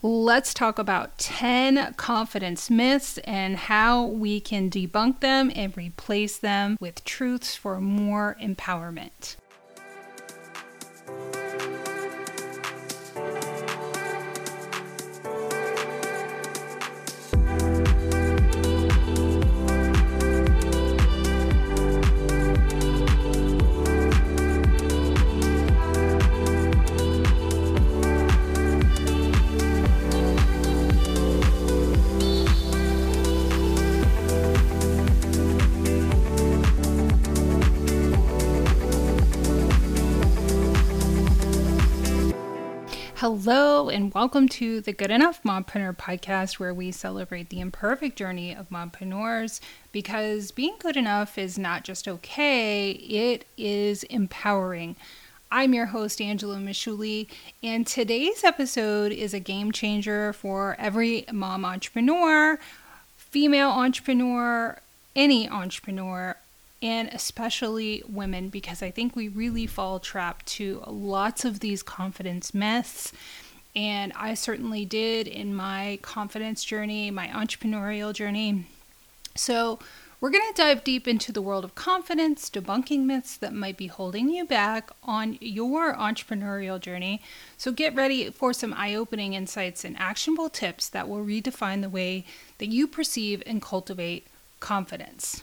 let's talk about 10 confidence myths and how we can debunk them and replace them with truths for more empowerment. Hello, and welcome to the Good Enough Mompreneur podcast, where we celebrate the imperfect journey of mompreneurs because being good enough is not just okay, it is empowering. I'm your host, Angela Mishuli, and today's episode is a game changer for every mom entrepreneur, female entrepreneur, any entrepreneur and especially women, because I think we really fall trapped to lots of these confidence myths. And I certainly did in my confidence journey, my entrepreneurial journey. So, we're going to dive deep into the world of confidence, debunking myths that might be holding you back on your entrepreneurial journey. So, get ready for some eye opening insights and actionable tips that will redefine the way that you perceive and cultivate confidence.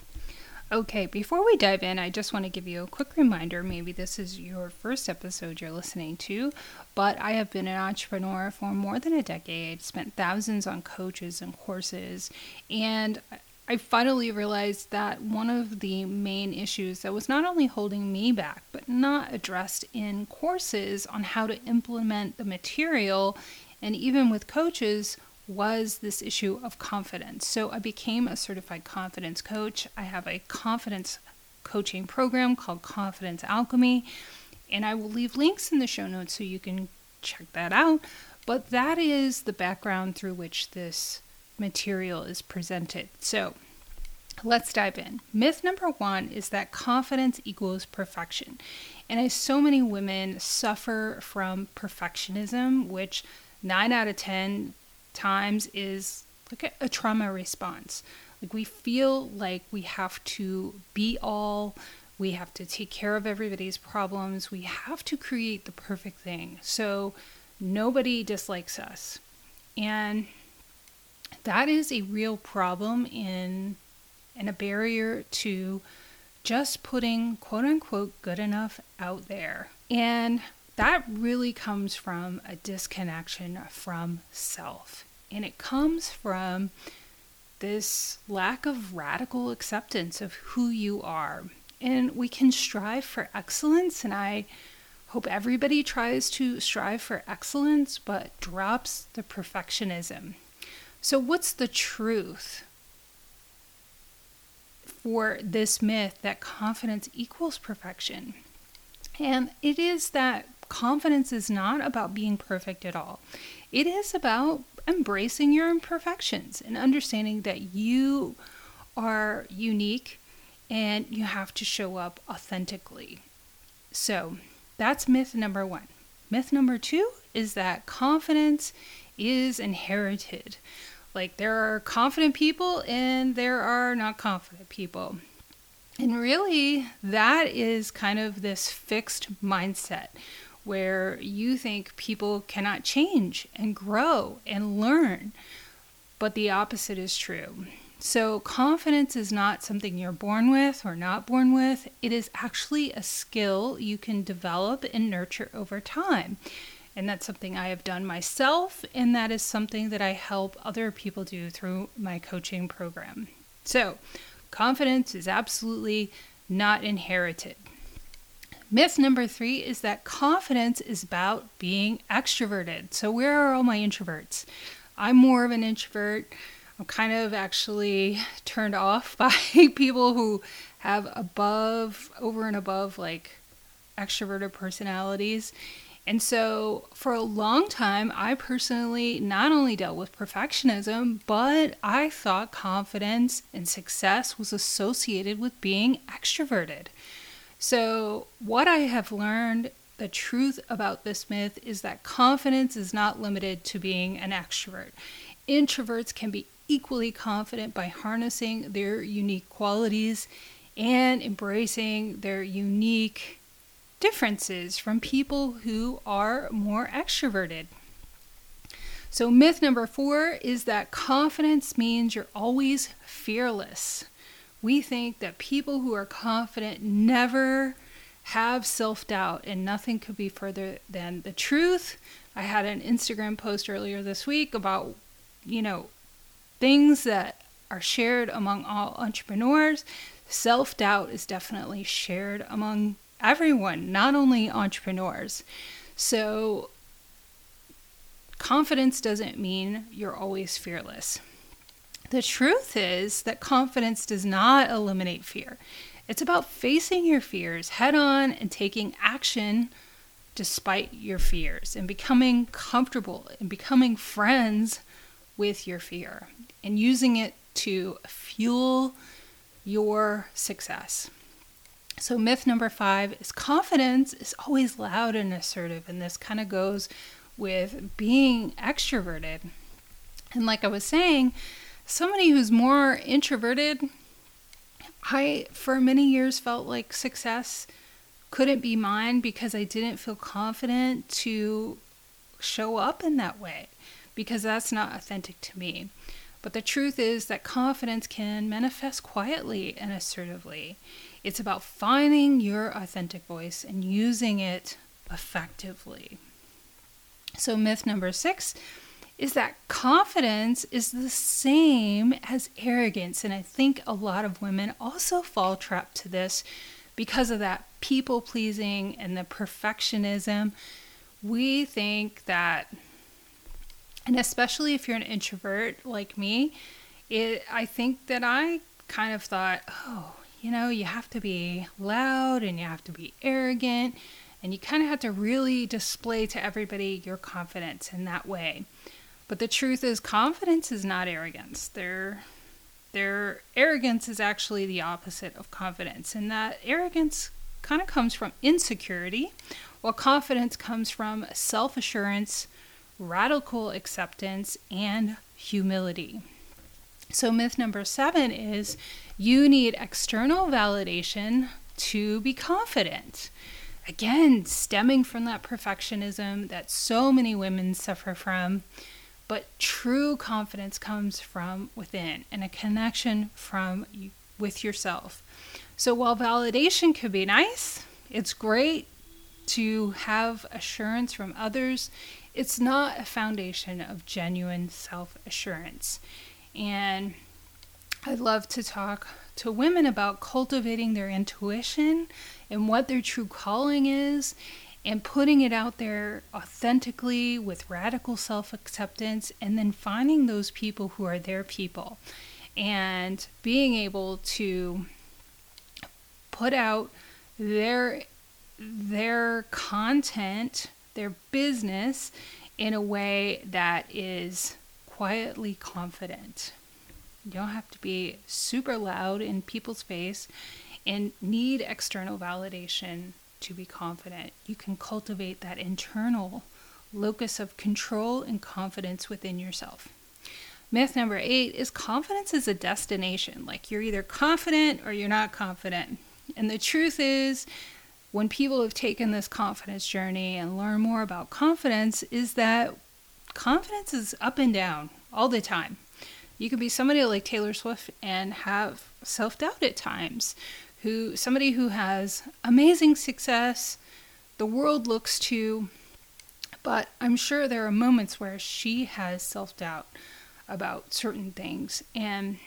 Okay, before we dive in, I just want to give you a quick reminder. Maybe this is your first episode you're listening to, but I have been an entrepreneur for more than a decade, spent thousands on coaches and courses, and I finally realized that one of the main issues that was not only holding me back, but not addressed in courses on how to implement the material, and even with coaches, was this issue of confidence. So I became a certified confidence coach. I have a confidence coaching program called Confidence Alchemy, and I will leave links in the show notes so you can check that out. But that is the background through which this material is presented. So let's dive in. Myth number one is that confidence equals perfection. And as so many women suffer from perfectionism, which nine out of 10 times is like a, trauma response. Like we feel like we have to be all, we have to take care of everybody's problems, we have to create the perfect thing. So nobody dislikes us. And that is a real problem in and a barrier to just putting quote unquote good enough out there. And that really comes from a disconnection from self. And it comes from this lack of radical acceptance of who you are. And we can strive for excellence, and I hope everybody tries to strive for excellence but drops the perfectionism. So, what's the truth for this myth that confidence equals perfection? And it is that confidence is not about being perfect at all. It is about embracing your imperfections and understanding that you are unique and you have to show up authentically. So that's myth number one. Myth number two is that confidence is inherited. Like there are confident people and there are not confident people. And really, that is kind of this fixed mindset where you think people cannot change and grow and learn. But the opposite is true. So, confidence is not something you're born with or not born with. It is actually a skill you can develop and nurture over time. And that's something I have done myself, and that is something that I help other people do through my coaching program. So, confidence is absolutely not inherited. Myth number three is that confidence is about being extroverted. So, where are all my introverts? I'm more of an introvert. I'm kind of actually turned off by people who have above, over and above, like extroverted personalities. And so, for a long time, I personally not only dealt with perfectionism, but I thought confidence and success was associated with being extroverted. So, what I have learned the truth about this myth is that confidence is not limited to being an extrovert. Introverts can be equally confident by harnessing their unique qualities and embracing their unique differences from people who are more extroverted. So, myth number four is that confidence means you're always fearless. We think that people who are confident never have self doubt, and nothing could be further than the truth. I had an Instagram post earlier this week about, you know, things that are shared among all entrepreneurs. Self doubt is definitely shared among everyone, not only entrepreneurs. So, confidence doesn't mean you're always fearless. The truth is that confidence does not eliminate fear. It's about facing your fears head on and taking action despite your fears and becoming comfortable and becoming friends with your fear and using it to fuel your success. So, myth number five is confidence is always loud and assertive. And this kind of goes with being extroverted. And like I was saying, somebody who's more introverted I, for many years, felt like success couldn't be mine because I didn't feel confident to show up in that way because that's not authentic to me. But the truth is that confidence can manifest quietly and assertively. It's about finding your authentic voice and using it effectively. So, myth number six is that confidence is the same as arrogance. And I think a lot of women also fall trapped to this because of that people pleasing and the perfectionism. We think that, and especially if you're an introvert like me, it, I think that I kind of thought, oh, you know, you have to be loud and you have to be arrogant and you kind of have to really display to everybody your confidence in that way. But the truth is, confidence is not arrogance. Their, their arrogance is actually the opposite of confidence. And that arrogance kind of comes from insecurity, while confidence comes from self assurance, radical acceptance, and humility. So, myth number seven is you need external validation to be confident. Again, stemming from that perfectionism that so many women suffer from. But true confidence comes from within and a connection from with yourself. So while validation could be nice, it's great to have assurance from others. It's not a foundation of genuine self assurance. And I'd love to talk to women about cultivating their intuition and what their true calling is and putting it out there authentically with radical self acceptance, and then finding those people who are their people and being able to put out their their content, their business in a way that is quietly confident. You don't have to be super loud in people's face and need external validation to be confident. You can cultivate that internal locus of control and confidence within yourself. Myth number eight is confidence is a destination. Like you're either confident or you're not confident. And the truth is, when people have taken this confidence journey and learn more about confidence, is that confidence is up and down all the time. You could be somebody like Taylor Swift and have self doubt at times who somebody who has amazing success, the world looks to, but I'm sure there are moments where she has self-doubt about certain things. And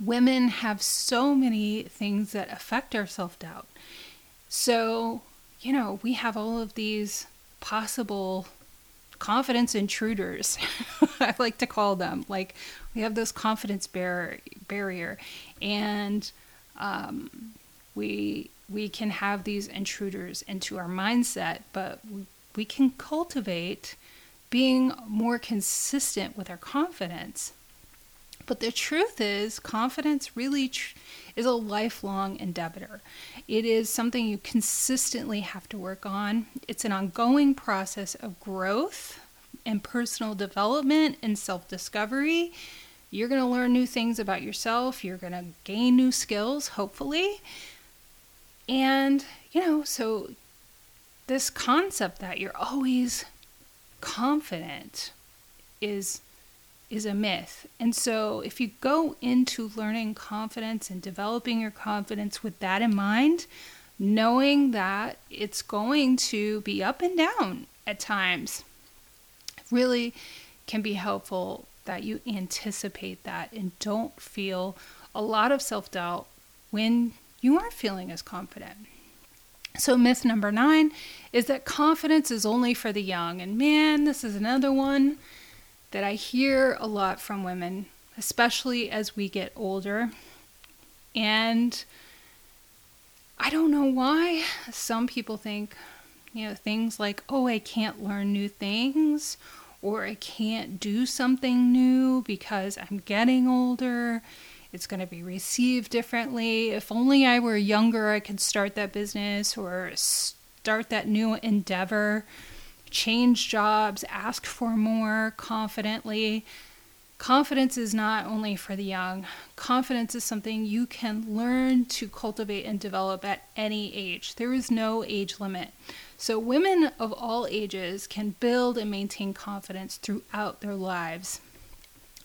women have so many things that affect our self-doubt. So, you know, we have all of these possible confidence intruders i like to call them. Like we have this confidence bar- barrier. And um, we we can have these intruders into our mindset, but we can cultivate being more consistent with our confidence But the truth is, confidence really tr- is a lifelong endeavor. It is something you consistently have to work on. It's an ongoing process of growth and personal development and self discovery. You're going to learn new things about yourself. You're going to gain new skills, hopefully. And, you know, so this concept that you're always confident is is a myth. And so if you go into learning confidence and developing your confidence with that in mind, knowing that it's going to be up and down at times really can be helpful that you anticipate that and don't feel a lot of self-doubt when you aren't feeling as confident. So, myth number nine is that confidence is only for the young. And man, this is another one that I hear a lot from women, especially as we get older. And I don't know why some people think, you know, things like, oh, I can't learn new things or I can't do something new because I'm getting older. It's going to be received differently. If only I were younger, I could start that business or start that new endeavor change jobs, ask for more confidently. Confidence is not only for the young, confidence is something you can learn to cultivate and develop at any age. There is no age limit. So, women of all ages can build and maintain confidence throughout their lives.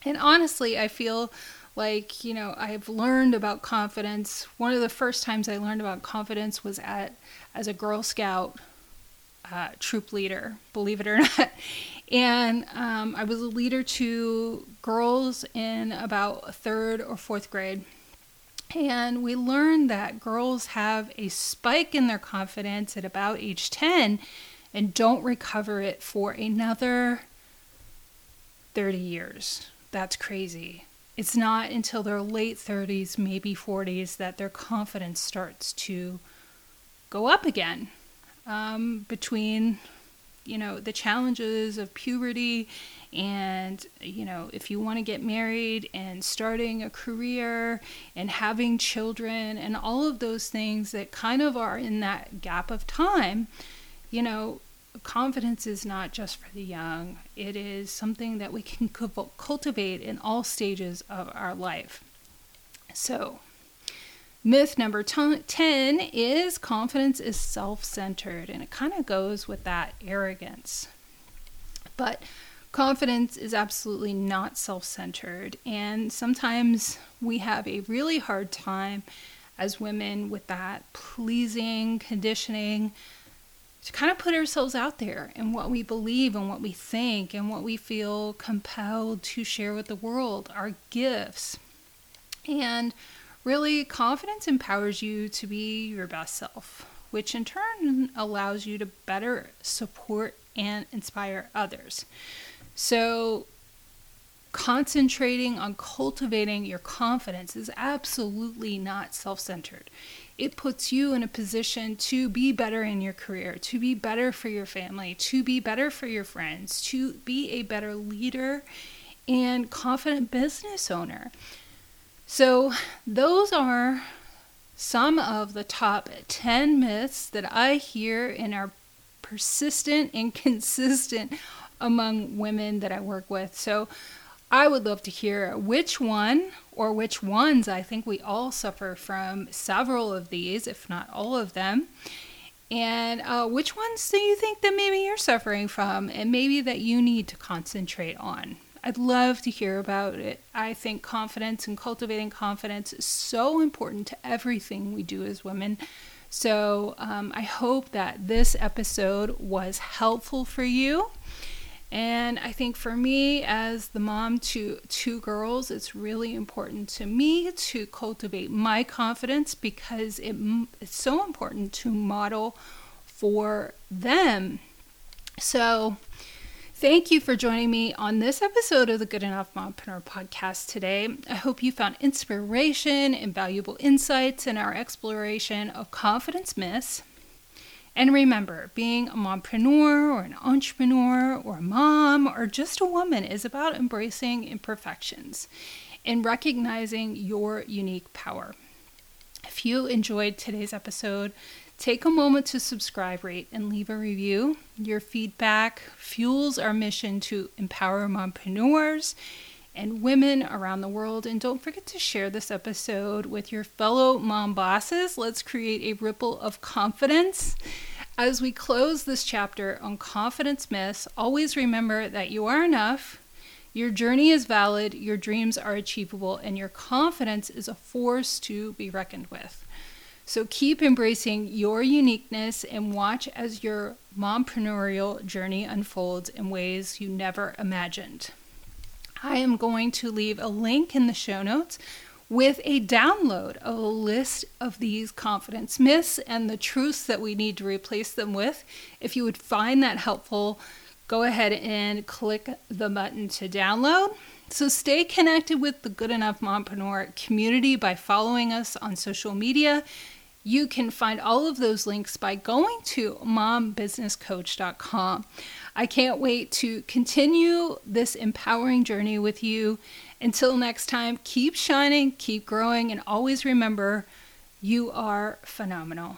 And honestly, I feel like, you know, I've learned about confidence. One of the first times I learned about confidence was at as a Girl Scout uh, troop leader, believe it or not. And um, I was a leader to girls in about third or fourth grade. And we learned that girls have a spike in their confidence at about age 10 and don't recover it for another 30 years. That's crazy. It's not until their late 30s, maybe 40s, that their confidence starts to go up again um, between you know the challenges of puberty and you know if you want to get married and starting a career and having children and all of those things that kind of are in that gap of time you know confidence is not just for the young it is something that we can cultivate in all stages of our life so Myth number 10 is confidence is self centered, and it kind of goes with that arrogance. But confidence is absolutely not self centered, and sometimes we have a really hard time as women with that pleasing conditioning to kind of put ourselves out there and what we believe and what we think and what we feel compelled to share with the world, our gifts. And Really, confidence empowers you to be your best self, which in turn allows you to better support and inspire others. So, concentrating on cultivating your confidence is absolutely not self centered. It puts you in a position to be better in your career, to be better for your family, to be better for your friends, to be a better leader and confident business owner. So, those are some of the top 10 myths that I hear and are persistent and consistent among women that I work with. So, I would love to hear which one or which ones I think we all suffer from several of these, if not all of them. And uh, which ones do you think that maybe you're suffering from and maybe that you need to concentrate on? I'd love to hear about it. I think confidence and cultivating confidence is so important to everything we do as women. So um, I hope that this episode was helpful for you. And I think for me, as the mom to two girls, it's really important to me to cultivate my confidence because it, it's so important to model for them. So, Thank you for joining me on this episode of the Good Enough Mompreneur podcast today. I hope you found inspiration and valuable insights in our exploration of confidence myths. And remember, being a mompreneur or an entrepreneur or a mom or just a woman is about embracing imperfections. and recognizing your unique power. If you enjoyed today's episode, take a moment to subscribe, rate, and leave a review. Your feedback fuels our mission to empower mompreneurs and women around the world. And don't forget to share this episode with your fellow mom bosses. Let's create a ripple of confidence. As we close this chapter on confidence myths, always remember that you are enough. Your journey is valid, your dreams are achievable, and your confidence is a force to be reckoned with. So keep embracing your uniqueness and watch as your mompreneurial journey unfolds in ways you never imagined. I am going to leave a link in the show notes with a download of a list of these confidence myths and the truths that we need to replace them with. If you would find that helpful, go ahead and click the button to download. So stay connected with the Good Enough Mompreneur community by following us on social media. You can find all of those links by going to mombusinesscoach.com. I can't wait to continue this empowering journey with you. Until next time, keep shining, keep growing, and always remember you are phenomenal.